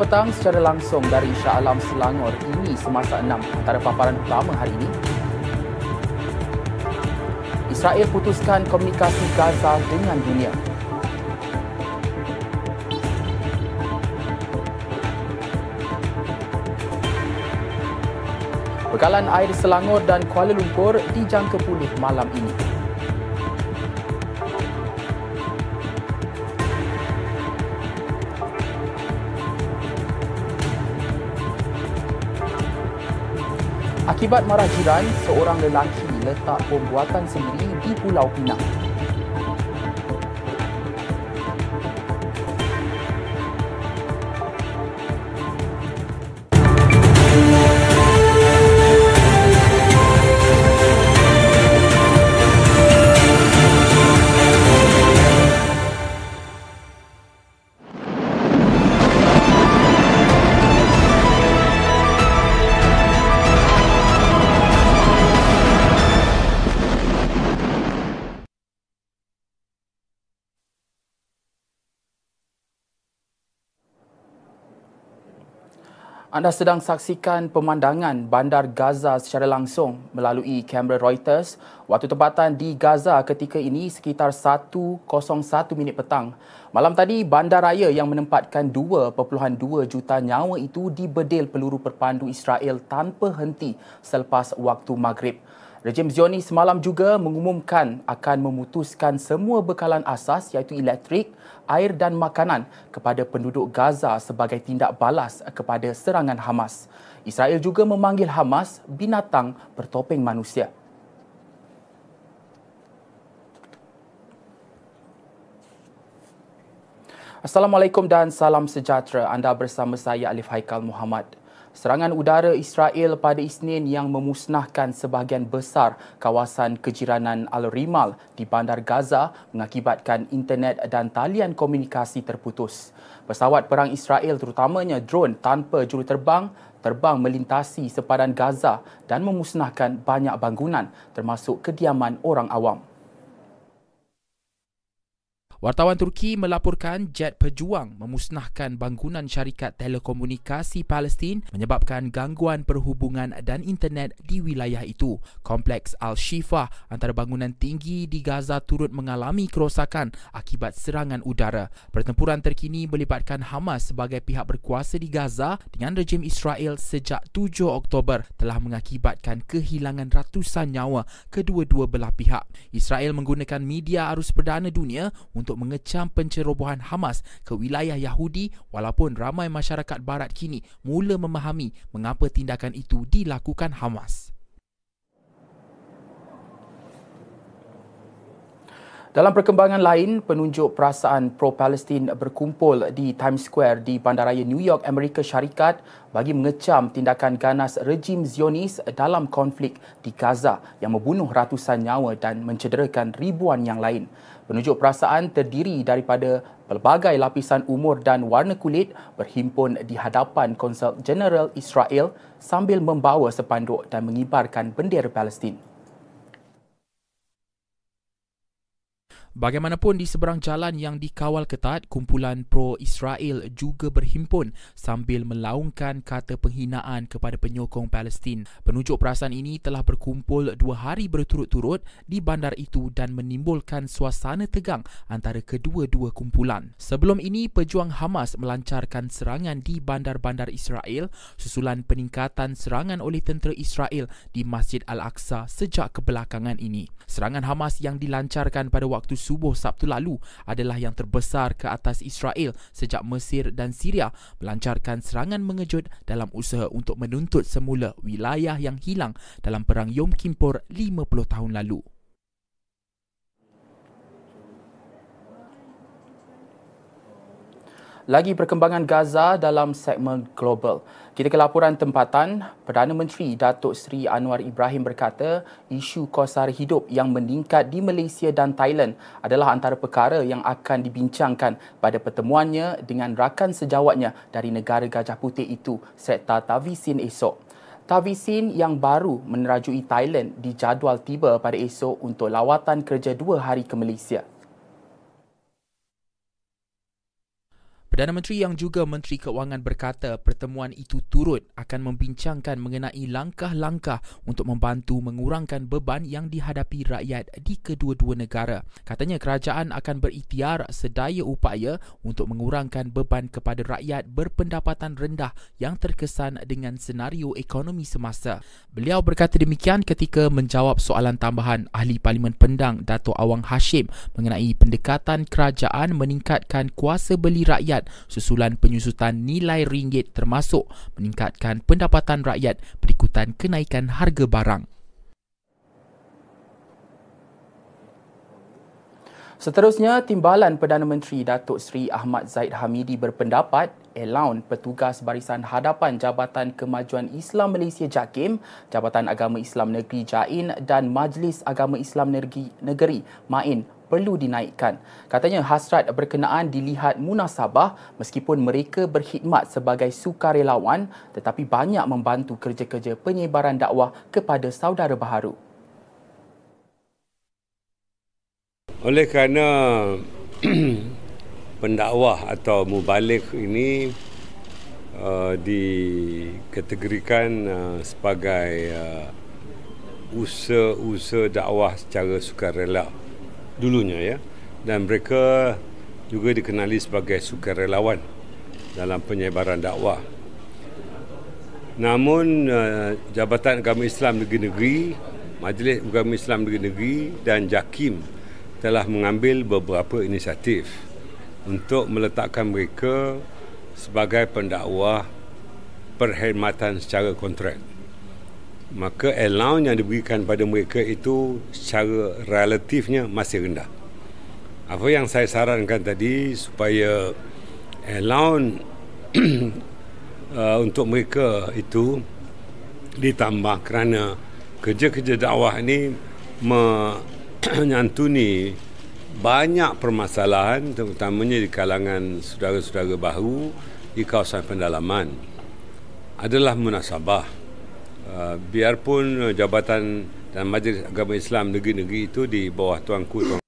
Petang secara langsung dari Shah Alam Selangor. Ini semasa enam antara paparan utama hari ini. Israel putuskan komunikasi Gaza dengan dunia. Bekalan air Selangor dan Kuala Lumpur dijangka pulih malam ini. Akibat marah jiran, seorang lelaki letak bom buatan sendiri di Pulau Pinang. Anda sedang saksikan pemandangan bandar Gaza secara langsung melalui kamera Reuters. Waktu tempatan di Gaza ketika ini sekitar 1.01 minit petang. Malam tadi, bandar raya yang menempatkan 2.2 juta nyawa itu dibedil peluru perpandu Israel tanpa henti selepas waktu maghrib. Rejim Zionis semalam juga mengumumkan akan memutuskan semua bekalan asas iaitu elektrik, air dan makanan kepada penduduk Gaza sebagai tindak balas kepada serangan Hamas. Israel juga memanggil Hamas binatang bertopeng manusia. Assalamualaikum dan salam sejahtera. Anda bersama saya Alif Haikal Muhammad. Serangan udara Israel pada Isnin yang memusnahkan sebahagian besar kawasan kejiranan Al-Rimal di bandar Gaza mengakibatkan internet dan talian komunikasi terputus. Pesawat perang Israel terutamanya drone tanpa juruterbang terbang melintasi sepadan Gaza dan memusnahkan banyak bangunan termasuk kediaman orang awam. Wartawan Turki melaporkan jet pejuang memusnahkan bangunan syarikat telekomunikasi Palestin menyebabkan gangguan perhubungan dan internet di wilayah itu. Kompleks Al-Shifa antara bangunan tinggi di Gaza turut mengalami kerosakan akibat serangan udara. Pertempuran terkini melibatkan Hamas sebagai pihak berkuasa di Gaza dengan rejim Israel sejak 7 Oktober telah mengakibatkan kehilangan ratusan nyawa kedua-dua belah pihak. Israel menggunakan media arus perdana dunia untuk untuk mengecam pencerobohan Hamas ke wilayah Yahudi walaupun ramai masyarakat barat kini mula memahami mengapa tindakan itu dilakukan Hamas. Dalam perkembangan lain, penunjuk perasaan pro-Palestin berkumpul di Times Square di Bandaraya New York, Amerika Syarikat bagi mengecam tindakan ganas rejim Zionis dalam konflik di Gaza yang membunuh ratusan nyawa dan mencederakan ribuan yang lain. Penunjuk perasaan terdiri daripada pelbagai lapisan umur dan warna kulit berhimpun di hadapan Konsul Jeneral Israel sambil membawa sepanduk dan mengibarkan bendera Palestin. Bagaimanapun di seberang jalan yang dikawal ketat, kumpulan pro-Israel juga berhimpun sambil melaungkan kata penghinaan kepada penyokong Palestin. Penunjuk perasaan ini telah berkumpul dua hari berturut-turut di bandar itu dan menimbulkan suasana tegang antara kedua-dua kumpulan. Sebelum ini, pejuang Hamas melancarkan serangan di bandar-bandar Israel susulan peningkatan serangan oleh tentera Israel di Masjid Al-Aqsa sejak kebelakangan ini. Serangan Hamas yang dilancarkan pada waktu subuh Sabtu lalu adalah yang terbesar ke atas Israel sejak Mesir dan Syria melancarkan serangan mengejut dalam usaha untuk menuntut semula wilayah yang hilang dalam perang Yom Kippur 50 tahun lalu. Lagi perkembangan Gaza dalam segmen global. Kita ke laporan tempatan, Perdana Menteri Datuk Seri Anwar Ibrahim berkata isu kos sara hidup yang meningkat di Malaysia dan Thailand adalah antara perkara yang akan dibincangkan pada pertemuannya dengan rakan sejawatnya dari negara Gajah Putih itu serta Tavisin esok. Tavisin yang baru menerajui Thailand dijadual tiba pada esok untuk lawatan kerja dua hari ke Malaysia. Perdana Menteri yang juga Menteri Keuangan berkata pertemuan itu turut akan membincangkan mengenai langkah-langkah untuk membantu mengurangkan beban yang dihadapi rakyat di kedua-dua negara. Katanya kerajaan akan berikhtiar sedaya upaya untuk mengurangkan beban kepada rakyat berpendapatan rendah yang terkesan dengan senario ekonomi semasa. Beliau berkata demikian ketika menjawab soalan tambahan Ahli Parlimen Pendang Dato' Awang Hashim mengenai pendekatan kerajaan meningkatkan kuasa beli rakyat rakyat susulan penyusutan nilai ringgit termasuk meningkatkan pendapatan rakyat berikutan kenaikan harga barang. Seterusnya, Timbalan Perdana Menteri Datuk Seri Ahmad Zaid Hamidi berpendapat Elaun petugas barisan hadapan Jabatan Kemajuan Islam Malaysia JAKIM, Jabatan Agama Islam Negeri JAIN dan Majlis Agama Islam Negeri, Negeri MAIN perlu dinaikkan. Katanya hasrat berkenaan dilihat munasabah meskipun mereka berkhidmat sebagai sukarelawan tetapi banyak membantu kerja-kerja penyebaran dakwah kepada saudara baharu. Oleh kerana pendakwah atau mubalik ini uh, dikategorikan uh, sebagai uh, usaha-usaha dakwah secara sukarela dulunya ya dan mereka juga dikenali sebagai sukarelawan dalam penyebaran dakwah. Namun uh, Jabatan Agama Islam Negeri-Negeri, Majlis Agama Islam Negeri-Negeri dan JAKIM telah mengambil beberapa inisiatif untuk meletakkan mereka sebagai pendakwah perkhidmatan secara kontrak. Maka allowance yang diberikan pada mereka itu secara relatifnya masih rendah. Apa yang saya sarankan tadi supaya allowance uh, untuk mereka itu ditambah kerana kerja-kerja dakwah ini menyantuni banyak permasalahan terutamanya di kalangan saudara-saudara baru di kawasan pendalaman adalah munasabah uh, biarpun jabatan dan majlis agama Islam negeri-negeri itu di bawah tuanku tuan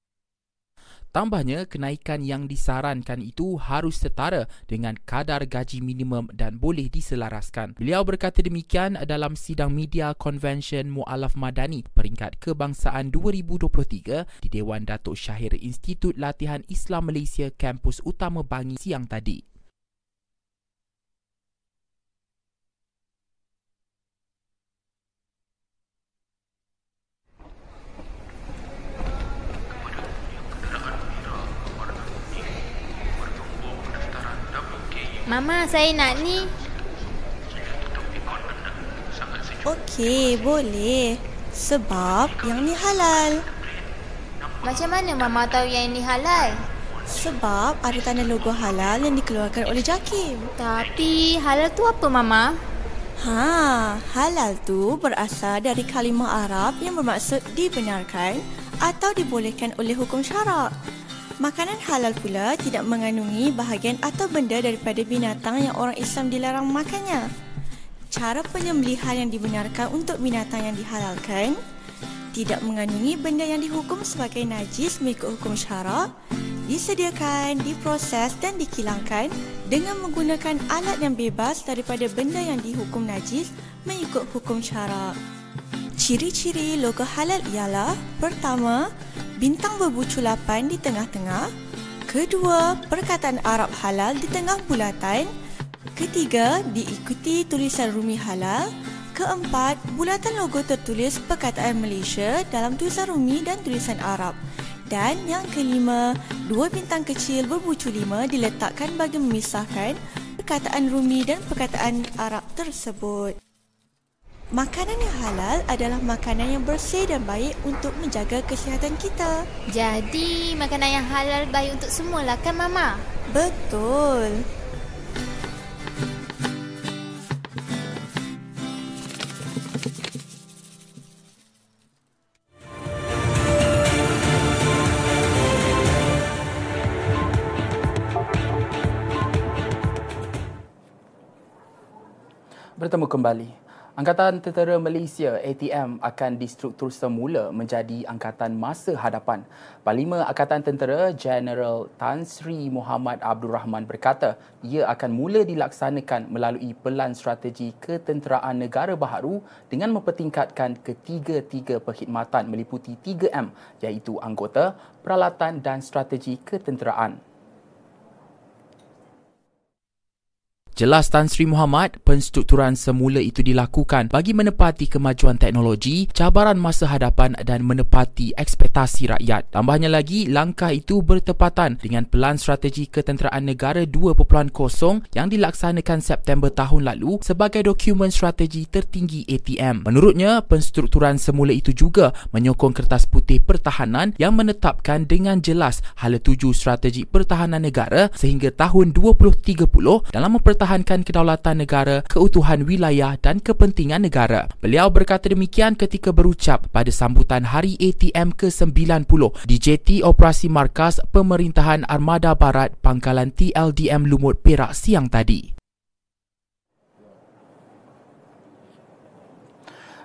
Tambahnya, kenaikan yang disarankan itu harus setara dengan kadar gaji minimum dan boleh diselaraskan. Beliau berkata demikian dalam sidang media Convention Mu'alaf Madani peringkat kebangsaan 2023 di Dewan Datuk Syahir Institut Latihan Islam Malaysia Kampus Utama Bangi siang tadi. Mama, saya nak ni. Okey, boleh. Sebab yang ni halal. Macam mana Mama tahu yang ini halal? Sebab ada tanda logo halal yang dikeluarkan oleh JAKIM. Tapi halal tu apa Mama? Ha, halal tu berasal dari kalimah Arab yang bermaksud dibenarkan atau dibolehkan oleh hukum syarak. Makanan halal pula tidak mengandungi bahagian atau benda daripada binatang yang orang Islam dilarang makannya. Cara penyembelihan yang dibenarkan untuk binatang yang dihalalkan tidak mengandungi benda yang dihukum sebagai najis mengikut hukum syarak, disediakan, diproses dan dikilangkan dengan menggunakan alat yang bebas daripada benda yang dihukum najis mengikut hukum syarak. Ciri-ciri logo halal ialah Pertama, bintang berbucu lapan di tengah-tengah. Kedua, perkataan Arab halal di tengah bulatan. Ketiga, diikuti tulisan rumi halal. Keempat, bulatan logo tertulis perkataan Malaysia dalam tulisan rumi dan tulisan Arab. Dan yang kelima, dua bintang kecil berbucu lima diletakkan bagi memisahkan perkataan rumi dan perkataan Arab tersebut. Makanan yang halal adalah makanan yang bersih dan baik untuk menjaga kesihatan kita. Jadi, makanan yang halal baik untuk semua lah kan Mama? Betul. Bertemu kembali. Angkatan Tentera Malaysia ATM akan distruktur semula menjadi Angkatan Masa Hadapan. Panglima Angkatan Tentera General Tan Sri Muhammad Abdul Rahman berkata ia akan mula dilaksanakan melalui pelan strategi ketenteraan negara baharu dengan mempertingkatkan ketiga-tiga perkhidmatan meliputi 3M iaitu anggota, peralatan dan strategi ketenteraan. Jelas Tan Sri Muhammad, penstrukturan semula itu dilakukan bagi menepati kemajuan teknologi, cabaran masa hadapan dan menepati ekspektasi rakyat. Tambahnya lagi, langkah itu bertepatan dengan Pelan Strategi Ketenteraan Negara 2.0 yang dilaksanakan September tahun lalu sebagai dokumen strategi tertinggi ATM. Menurutnya, penstrukturan semula itu juga menyokong kertas putih pertahanan yang menetapkan dengan jelas hala tuju strategi pertahanan negara sehingga tahun 2030 dalam mempertahankan mempertahankan kedaulatan negara, keutuhan wilayah dan kepentingan negara. Beliau berkata demikian ketika berucap pada sambutan Hari ATM ke-90 di JT Operasi Markas Pemerintahan Armada Barat Pangkalan TLDM Lumut Perak siang tadi.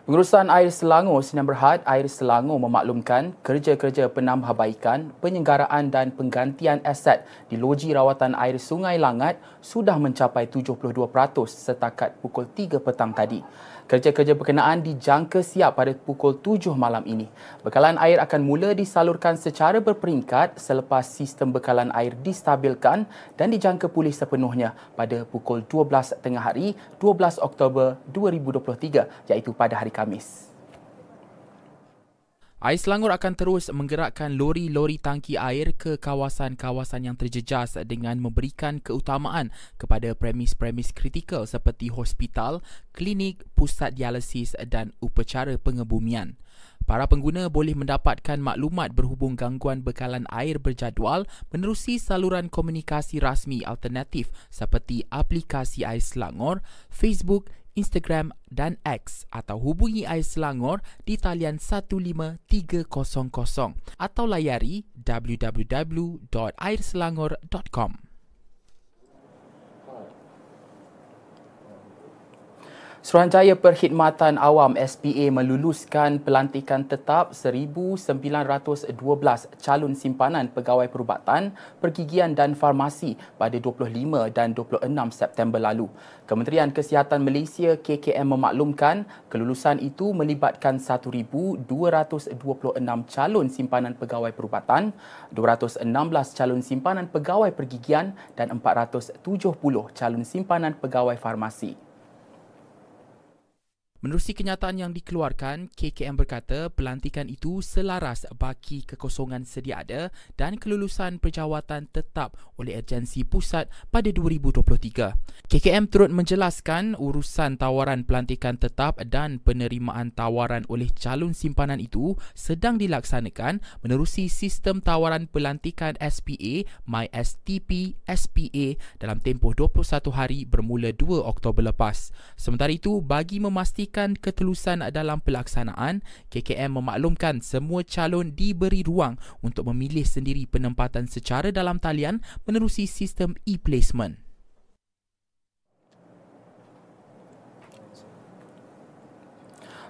Pengurusan Air Selangor Sinan Berhad Air Selangor memaklumkan kerja-kerja penambahbaikan, penyenggaraan dan penggantian aset di loji rawatan air Sungai Langat sudah mencapai 72% setakat pukul 3 petang tadi. Kerja-kerja berkenaan dijangka siap pada pukul 7 malam ini. Bekalan air akan mula disalurkan secara berperingkat selepas sistem bekalan air distabilkan dan dijangka pulih sepenuhnya pada pukul 12 tengah hari 12 Oktober 2023 iaitu pada hari Khamis. Ais Selangor akan terus menggerakkan lori-lori tangki air ke kawasan-kawasan yang terjejas dengan memberikan keutamaan kepada premis-premis kritikal seperti hospital, klinik, pusat dialisis dan upacara pengebumian. Para pengguna boleh mendapatkan maklumat berhubung gangguan bekalan air berjadual menerusi saluran komunikasi rasmi alternatif seperti aplikasi Ais Selangor, Facebook, Instagram dan X atau hubungi Air Selangor di talian 15300 atau layari www.airselangor.com. Suruhanjaya Perkhidmatan Awam SPA meluluskan pelantikan tetap 1912 calon simpanan pegawai perubatan, pergigian dan farmasi pada 25 dan 26 September lalu. Kementerian Kesihatan Malaysia KKM memaklumkan kelulusan itu melibatkan 1226 calon simpanan pegawai perubatan, 216 calon simpanan pegawai pergigian dan 470 calon simpanan pegawai farmasi. Menerusi kenyataan yang dikeluarkan, KKM berkata pelantikan itu selaras bagi kekosongan sedia ada dan kelulusan perjawatan tetap oleh agensi pusat pada 2023. KKM turut menjelaskan urusan tawaran pelantikan tetap dan penerimaan tawaran oleh calon simpanan itu sedang dilaksanakan menerusi sistem tawaran pelantikan SPA MySTP SPA dalam tempoh 21 hari bermula 2 Oktober lepas. Sementara itu, bagi memastikan memastikan ketulusan dalam pelaksanaan, KKM memaklumkan semua calon diberi ruang untuk memilih sendiri penempatan secara dalam talian menerusi sistem e-placement.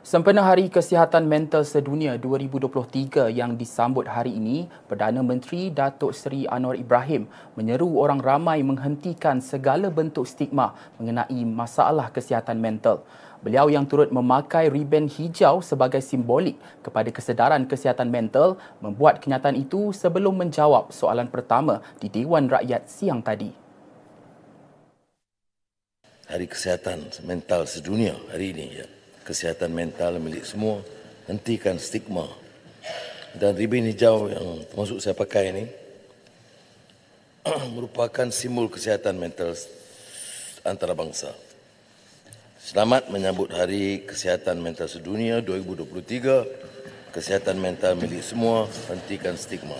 Sempena Hari Kesihatan Mental Sedunia 2023 yang disambut hari ini, Perdana Menteri Datuk Seri Anwar Ibrahim menyeru orang ramai menghentikan segala bentuk stigma mengenai masalah kesihatan mental. Beliau yang turut memakai riben hijau sebagai simbolik kepada kesedaran kesihatan mental membuat kenyataan itu sebelum menjawab soalan pertama di Dewan Rakyat siang tadi. Hari Kesihatan Mental Sedunia hari ini ya kesihatan mental milik semua, hentikan stigma. Dan ribin hijau yang termasuk saya pakai ini merupakan simbol kesihatan mental antarabangsa. Selamat menyambut Hari Kesihatan Mental Sedunia 2023. Kesihatan mental milik semua, hentikan stigma.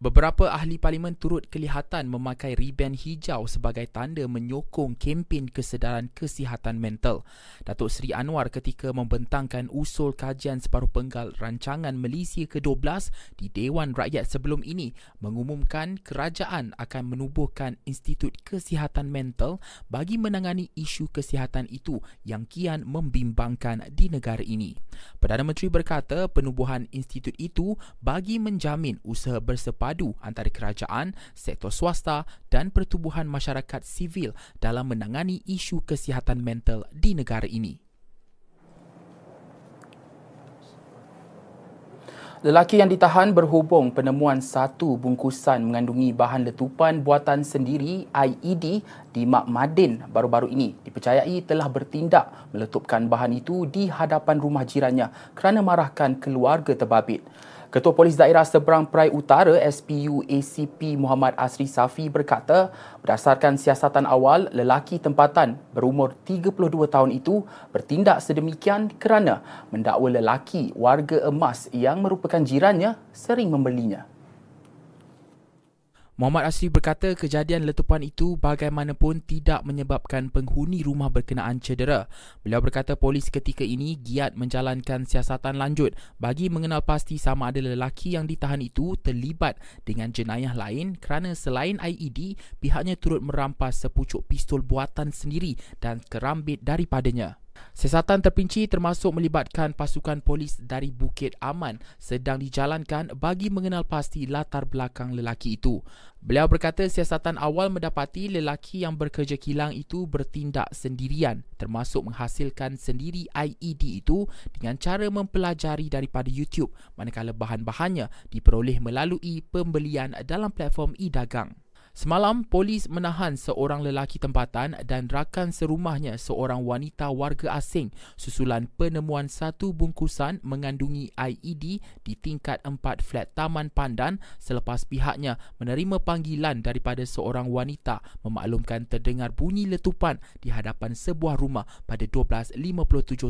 Beberapa ahli parlimen turut kelihatan memakai riben hijau sebagai tanda menyokong kempen kesedaran kesihatan mental. Datuk Seri Anwar ketika membentangkan usul kajian separuh penggal rancangan Malaysia ke-12 di Dewan Rakyat sebelum ini mengumumkan kerajaan akan menubuhkan Institut Kesihatan Mental bagi menangani isu kesihatan itu yang kian membimbangkan di negara ini. Perdana Menteri berkata penubuhan institut itu bagi menjamin usaha bersepadu padu antara kerajaan, sektor swasta dan pertubuhan masyarakat sivil dalam menangani isu kesihatan mental di negara ini. Lelaki yang ditahan berhubung penemuan satu bungkusan mengandungi bahan letupan buatan sendiri IED di Mak Madin baru-baru ini dipercayai telah bertindak meletupkan bahan itu di hadapan rumah jirannya kerana marahkan keluarga terbabit. Ketua Polis Daerah Seberang Perai Utara SPU ACP Muhammad Asri Safi berkata berdasarkan siasatan awal lelaki tempatan berumur 32 tahun itu bertindak sedemikian kerana mendakwa lelaki warga emas yang merupakan jirannya sering membelinya. Muhammad Asri berkata kejadian letupan itu bagaimanapun tidak menyebabkan penghuni rumah berkenaan cedera. Beliau berkata polis ketika ini giat menjalankan siasatan lanjut bagi mengenal pasti sama ada lelaki yang ditahan itu terlibat dengan jenayah lain kerana selain IED, pihaknya turut merampas sepucuk pistol buatan sendiri dan kerambit daripadanya. Siasatan terpinci termasuk melibatkan pasukan polis dari Bukit Aman sedang dijalankan bagi mengenal pasti latar belakang lelaki itu. Beliau berkata siasatan awal mendapati lelaki yang bekerja kilang itu bertindak sendirian termasuk menghasilkan sendiri IED itu dengan cara mempelajari daripada YouTube manakala bahan-bahannya diperoleh melalui pembelian dalam platform e-dagang. Semalam, polis menahan seorang lelaki tempatan dan rakan serumahnya seorang wanita warga asing susulan penemuan satu bungkusan mengandungi IED di tingkat 4 flat Taman Pandan selepas pihaknya menerima panggilan daripada seorang wanita memaklumkan terdengar bunyi letupan di hadapan sebuah rumah pada 12.57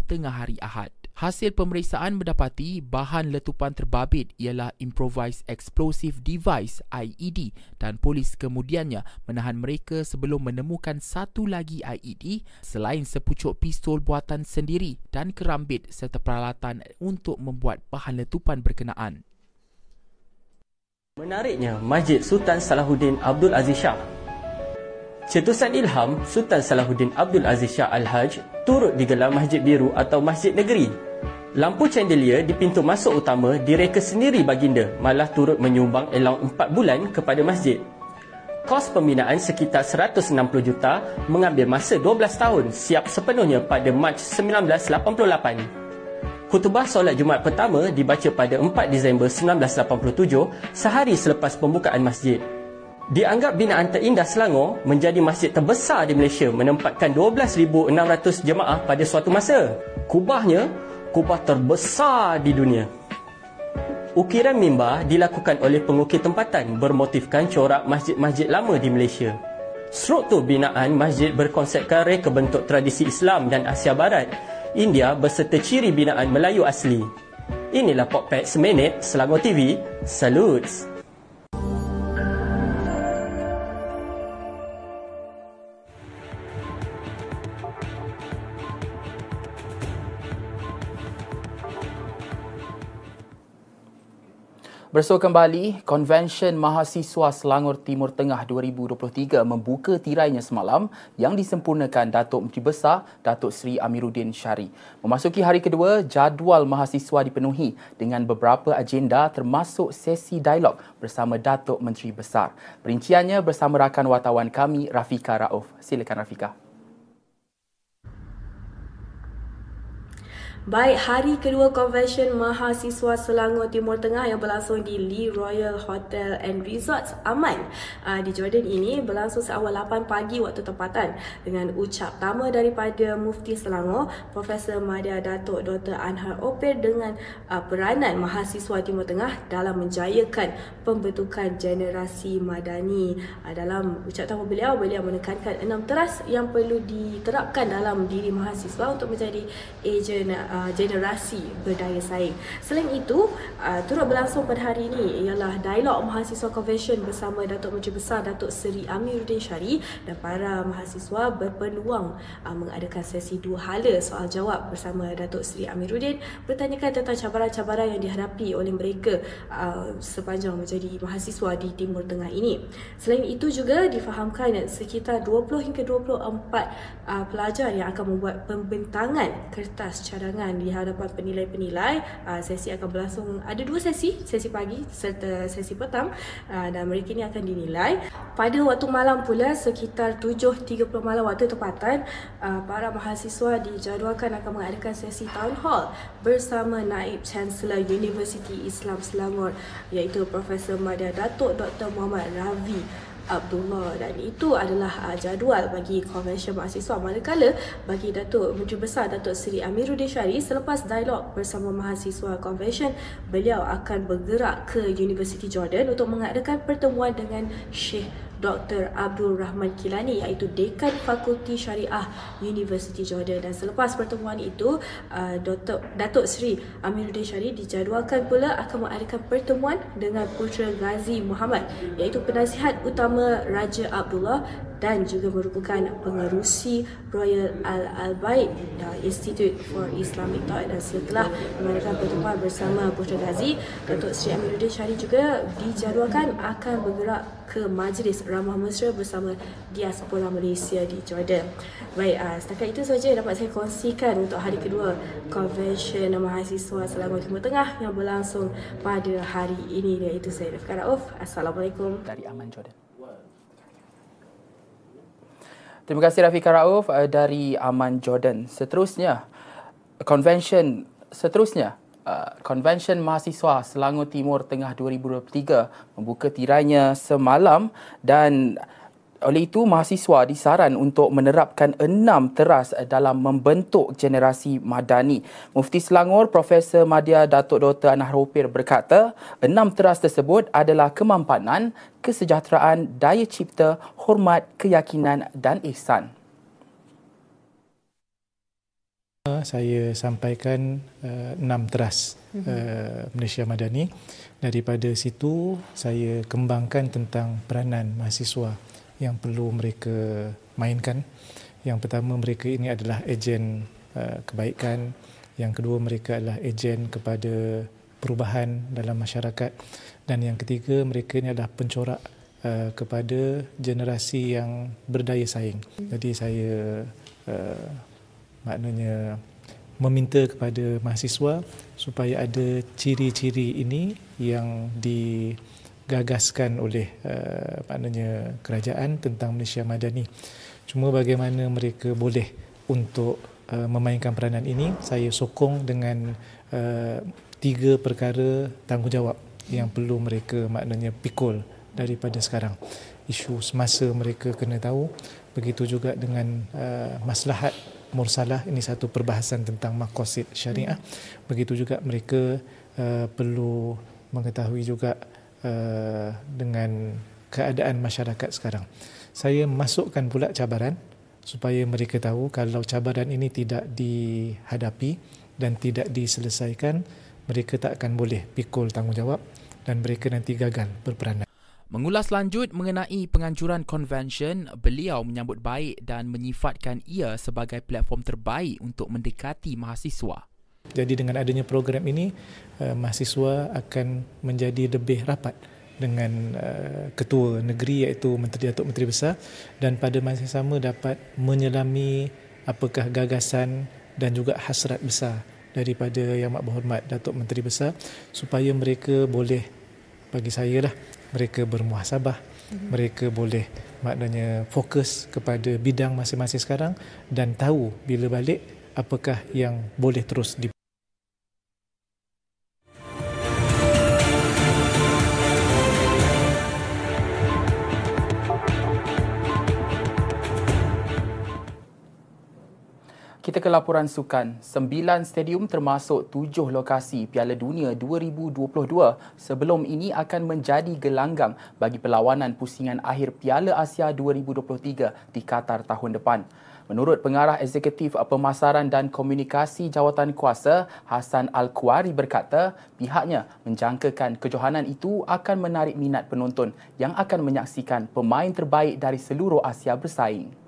tengah hari Ahad. Hasil pemeriksaan mendapati bahan letupan terbabit ialah Improvised Explosive Device IED dan polis kemudiannya menahan mereka sebelum menemukan satu lagi IED selain sepucuk pistol buatan sendiri dan kerambit serta peralatan untuk membuat bahan letupan berkenaan. Menariknya, Masjid Sultan Salahuddin Abdul Aziz Shah Cetusan ilham Sultan Salahuddin Abdul Aziz Shah Al-Hajj turut digelar Masjid Biru atau Masjid Negeri Lampu chandelier di pintu masuk utama direka sendiri baginda malah turut menyumbang elang 4 bulan kepada masjid. Kos pembinaan sekitar 160 juta mengambil masa 12 tahun siap sepenuhnya pada Mac 1988. Khutbah solat Jumaat pertama dibaca pada 4 Disember 1987 sehari selepas pembukaan masjid. Dianggap binaan terindah Selangor menjadi masjid terbesar di Malaysia menempatkan 12,600 jemaah pada suatu masa. Kubahnya kubah terbesar di dunia. Ukiran mimbar dilakukan oleh pengukir tempatan bermotifkan corak masjid-masjid lama di Malaysia. Struktur binaan masjid berkonsepkan reka bentuk tradisi Islam dan Asia Barat, India berserta ciri binaan Melayu asli. Inilah Popet Seminit Selangor TV. Salutes! Bersua kembali, Konvensyen Mahasiswa Selangor Timur Tengah 2023 membuka tirainya semalam yang disempurnakan Datuk Menteri Besar Datuk Seri Amiruddin Syari. Memasuki hari kedua, jadual mahasiswa dipenuhi dengan beberapa agenda termasuk sesi dialog bersama Datuk Menteri Besar. Perinciannya bersama rakan wartawan kami, Rafika Rauf. Silakan Rafika. Baik, hari kedua Convention Mahasiswa Selangor Timur Tengah yang berlangsung di Lee Royal Hotel and Resorts Aman uh, di Jordan ini berlangsung seawal 8 pagi waktu tempatan dengan ucap pertama daripada Mufti Selangor, Profesor Madya Datuk Dr. Anhar Opir dengan uh, peranan mahasiswa Timur Tengah dalam menjayakan pembentukan generasi madani. Uh, dalam ucap pertama beliau, beliau menekankan enam teras yang perlu diterapkan dalam diri mahasiswa untuk menjadi ejen uh, generasi berdaya saing. Selain itu, uh, turut berlangsung pada hari ini ialah dialog mahasiswa convention bersama Datuk Menteri Besar Datuk Seri Amiruddin Syari dan para mahasiswa berpeluang uh, mengadakan sesi dua hala soal jawab bersama Datuk Seri Amiruddin bertanyakan tentang cabaran-cabaran yang dihadapi oleh mereka uh, sepanjang menjadi mahasiswa di Timur Tengah ini. Selain itu juga difahamkan sekitar 20 hingga 24 uh, pelajar yang akan membuat pembentangan kertas cadangan di hadapan penilai-penilai. Uh, sesi akan berlangsung ada dua sesi, sesi pagi serta sesi petang uh, dan mereka ini akan dinilai. Pada waktu malam pula sekitar 7.30 malam waktu tempatan, uh, para mahasiswa dijadualkan akan mengadakan sesi town hall bersama Naib Chancellor Universiti Islam Selangor iaitu Profesor Madya Datuk Dr. Muhammad Ravi Abdullah dan itu adalah uh, jadual bagi konvensyen mahasiswa. Manakala bagi Datuk Menteri Besar Datuk Seri Amiruddin Syari selepas dialog bersama mahasiswa konvensyen beliau akan bergerak ke University Jordan untuk mengadakan pertemuan dengan Syekh Dr. Abdul Rahman Kilani iaitu Dekan Fakulti Syariah University Jordan dan selepas pertemuan itu uh. Datuk Seri Amiruddin Syari dijadualkan pula akan mengadakan pertemuan dengan Putera Ghazi Muhammad iaitu penasihat utama Raja Abdullah dan juga merupakan pengerusi Royal Al-Albaid Institute for Islamic Thought dan setelah mengadakan pertemuan bersama Putera Ghazi Datuk Seri Amiruddin Syari juga dijadualkan akan bergerak ke Majlis Ramah Mesra bersama Diaspora Malaysia di Jordan. Baik, uh, setakat itu saja yang dapat saya kongsikan untuk hari kedua Convention Mahasiswa Selangor Timur Tengah yang berlangsung pada hari ini iaitu saya Rifka Rauf. Assalamualaikum. Dari Aman Jordan. Terima kasih Rafika Rauf uh, dari Aman Jordan. Seterusnya, convention seterusnya Konvensyen uh, Mahasiswa Selangor Timur Tengah 2023 membuka tirainya semalam dan oleh itu mahasiswa disaran untuk menerapkan enam teras dalam membentuk generasi madani. Mufti Selangor Profesor Madya Datuk Dr. Anah Ropir berkata, enam teras tersebut adalah kemampanan, kesejahteraan, daya cipta, hormat, keyakinan dan ihsan. Saya sampaikan uh, enam teras uh, Malaysia Madani. Daripada situ saya kembangkan tentang peranan mahasiswa yang perlu mereka mainkan. Yang pertama mereka ini adalah ejen uh, kebaikan. Yang kedua mereka adalah ejen kepada perubahan dalam masyarakat. Dan yang ketiga mereka ini adalah pencorak uh, kepada generasi yang berdaya saing. Jadi saya uh, maknanya meminta kepada mahasiswa supaya ada ciri-ciri ini yang digagaskan oleh uh, maknanya kerajaan tentang Malaysia Madani. Cuma bagaimana mereka boleh untuk uh, memainkan peranan ini, saya sokong dengan uh, tiga perkara tanggungjawab yang perlu mereka maknanya pikul daripada sekarang. Isu semasa mereka kena tahu, begitu juga dengan uh, maslahat mursalah. Ini satu perbahasan tentang makosid syariah. Hmm. begitu juga mereka uh, perlu mengetahui juga uh, dengan keadaan masyarakat sekarang. Saya masukkan pula cabaran supaya mereka tahu kalau cabaran ini tidak dihadapi dan tidak diselesaikan mereka tak akan boleh pikul tanggungjawab dan mereka nanti gagal berperanan Mengulas lanjut mengenai penganjuran convention, beliau menyambut baik dan menyifatkan ia sebagai platform terbaik untuk mendekati mahasiswa. Jadi dengan adanya program ini, uh, mahasiswa akan menjadi lebih rapat dengan uh, ketua negeri iaitu Menteri Datuk Menteri Besar dan pada masa yang sama dapat menyelami apakah gagasan dan juga hasrat besar daripada Yang Amat Berhormat Datuk Menteri Besar supaya mereka boleh bagi saya lah mereka bermuhasabah. Mereka boleh maknanya fokus kepada bidang masing-masing sekarang dan tahu bila balik apakah yang boleh terus di Kita ke laporan sukan. Sembilan stadium termasuk tujuh lokasi Piala Dunia 2022 sebelum ini akan menjadi gelanggang bagi perlawanan pusingan akhir Piala Asia 2023 di Qatar tahun depan. Menurut pengarah eksekutif pemasaran dan komunikasi jawatan kuasa Hasan Al-Kuari berkata, pihaknya menjangkakan kejohanan itu akan menarik minat penonton yang akan menyaksikan pemain terbaik dari seluruh Asia bersaing.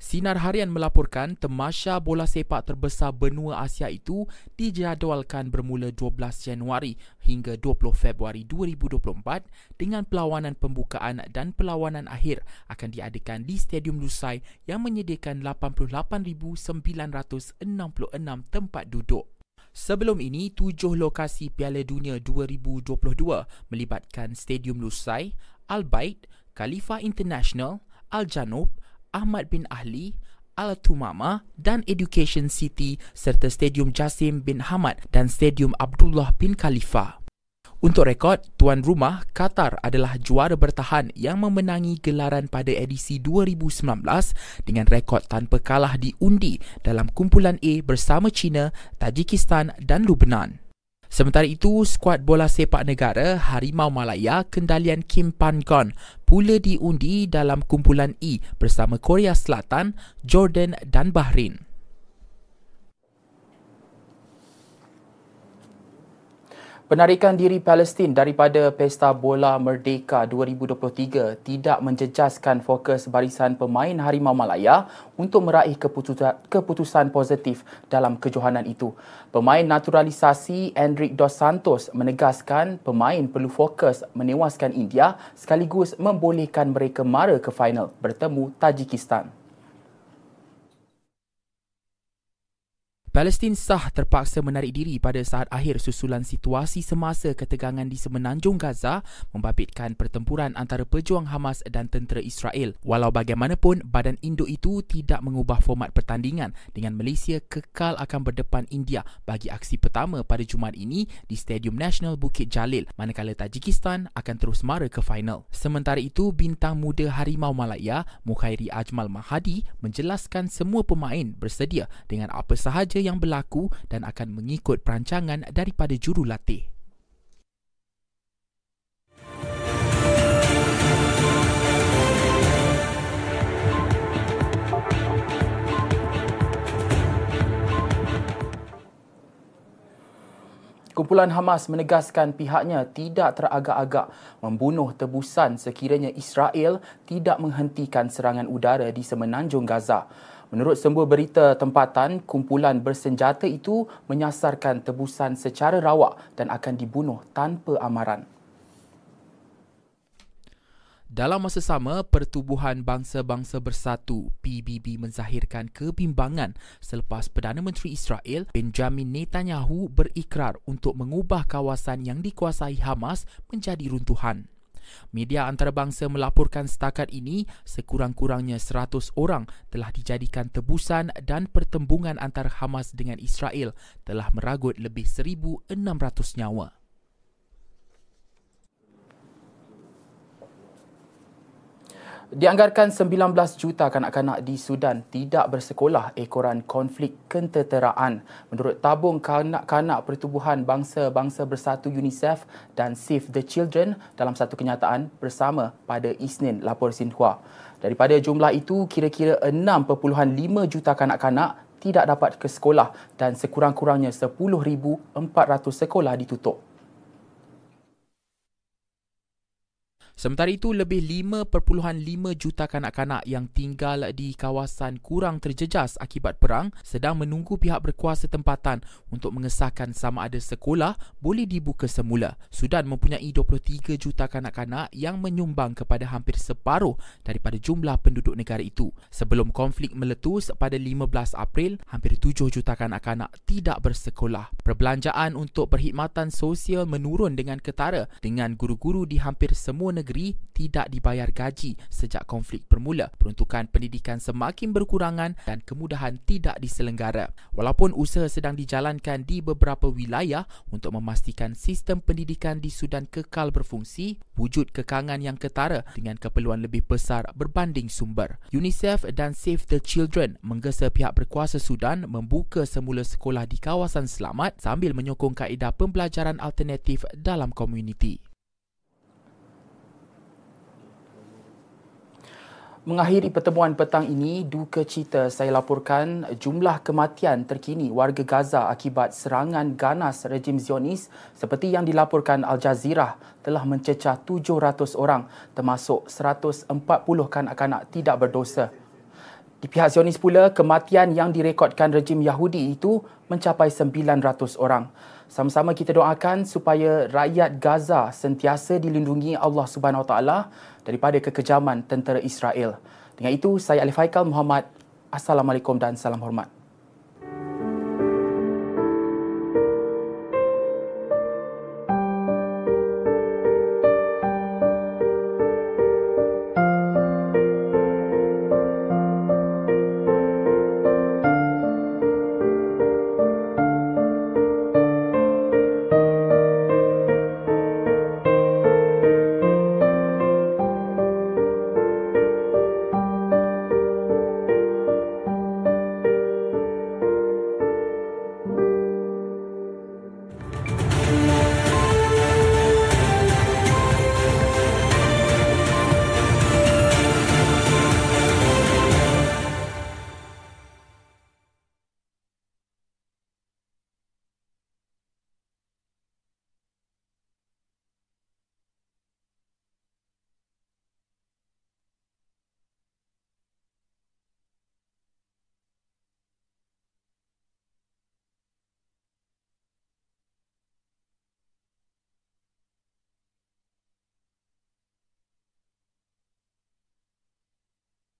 Sinar Harian melaporkan temasya bola sepak terbesar benua Asia itu dijadualkan bermula 12 Januari hingga 20 Februari 2024 dengan perlawanan pembukaan dan perlawanan akhir akan diadakan di Stadium Lusai yang menyediakan 88,966 tempat duduk. Sebelum ini, tujuh lokasi Piala Dunia 2022 melibatkan Stadium Lusai, Al Bait, Khalifa International, Al Janub, Ahmad bin Ahli, Al-Tumama dan Education City serta Stadium Jasim bin Hamad dan Stadium Abdullah bin Khalifa. Untuk rekod, tuan rumah Qatar adalah juara bertahan yang memenangi gelaran pada edisi 2019 dengan rekod tanpa kalah di undi dalam kumpulan A bersama China, Tajikistan dan Lubnan. Sementara itu, skuad bola sepak negara Harimau Malaya kendalian Kim Pan-gon pula diundi dalam kumpulan E bersama Korea Selatan, Jordan dan Bahrain. Penarikan diri Palestin daripada Pesta Bola Merdeka 2023 tidak menjejaskan fokus barisan pemain Harimau Malaya untuk meraih keputusan, positif dalam kejohanan itu. Pemain naturalisasi Enric Dos Santos menegaskan pemain perlu fokus menewaskan India sekaligus membolehkan mereka mara ke final bertemu Tajikistan. Palestin sah terpaksa menarik diri pada saat akhir susulan situasi semasa ketegangan di semenanjung Gaza membabitkan pertempuran antara pejuang Hamas dan tentera Israel. Walau bagaimanapun, badan induk itu tidak mengubah format pertandingan dengan Malaysia kekal akan berdepan India bagi aksi pertama pada Jumaat ini di Stadium Nasional Bukit Jalil manakala Tajikistan akan terus mara ke final. Sementara itu, bintang muda Harimau Malaya, Mukhairi Ajmal Mahadi menjelaskan semua pemain bersedia dengan apa sahaja yang berlaku dan akan mengikut perancangan daripada jurulatih. Kumpulan Hamas menegaskan pihaknya tidak teragak-agak membunuh tebusan sekiranya Israel tidak menghentikan serangan udara di semenanjung Gaza. Menurut sebuah berita tempatan, kumpulan bersenjata itu menyasarkan tebusan secara rawak dan akan dibunuh tanpa amaran. Dalam masa sama, Pertubuhan Bangsa-Bangsa Bersatu PBB menzahirkan kebimbangan selepas Perdana Menteri Israel Benjamin Netanyahu berikrar untuk mengubah kawasan yang dikuasai Hamas menjadi runtuhan. Media antarabangsa melaporkan setakat ini sekurang-kurangnya 100 orang telah dijadikan tebusan dan pertembungan antara Hamas dengan Israel telah meragut lebih 1,600 nyawa. Dianggarkan 19 juta kanak-kanak di Sudan tidak bersekolah ekoran konflik kenteteraan. Menurut tabung kanak-kanak Pertubuhan Bangsa-Bangsa Bersatu UNICEF dan Save the Children dalam satu kenyataan bersama pada Isnin lapor Sinhua. Daripada jumlah itu, kira-kira 6.5 juta kanak-kanak tidak dapat ke sekolah dan sekurang-kurangnya 10,400 sekolah ditutup. Sementara itu, lebih 5.5 juta kanak-kanak yang tinggal di kawasan kurang terjejas akibat perang sedang menunggu pihak berkuasa tempatan untuk mengesahkan sama ada sekolah boleh dibuka semula. Sudan mempunyai 23 juta kanak-kanak yang menyumbang kepada hampir separuh daripada jumlah penduduk negara itu. Sebelum konflik meletus pada 15 April, hampir 7 juta kanak-kanak tidak bersekolah. Perbelanjaan untuk perkhidmatan sosial menurun dengan ketara dengan guru-guru di hampir semua negara negeri tidak dibayar gaji sejak konflik bermula. Peruntukan pendidikan semakin berkurangan dan kemudahan tidak diselenggara. Walaupun usaha sedang dijalankan di beberapa wilayah untuk memastikan sistem pendidikan di Sudan kekal berfungsi, wujud kekangan yang ketara dengan keperluan lebih besar berbanding sumber. UNICEF dan Save the Children menggesa pihak berkuasa Sudan membuka semula sekolah di kawasan selamat sambil menyokong kaedah pembelajaran alternatif dalam komuniti. Mengakhiri pertemuan petang ini, duka cita saya laporkan jumlah kematian terkini warga Gaza akibat serangan ganas rejim Zionis seperti yang dilaporkan Al Jazeera telah mencecah 700 orang termasuk 140 kanak-kanak tidak berdosa. Di pihak Zionis pula, kematian yang direkodkan rejim Yahudi itu mencapai 900 orang. Sama-sama kita doakan supaya rakyat Gaza sentiasa dilindungi Allah Subhanahu Wa Taala daripada kekejaman tentera Israel. Dengan itu, saya Alif Haikal Muhammad. Assalamualaikum dan salam hormat.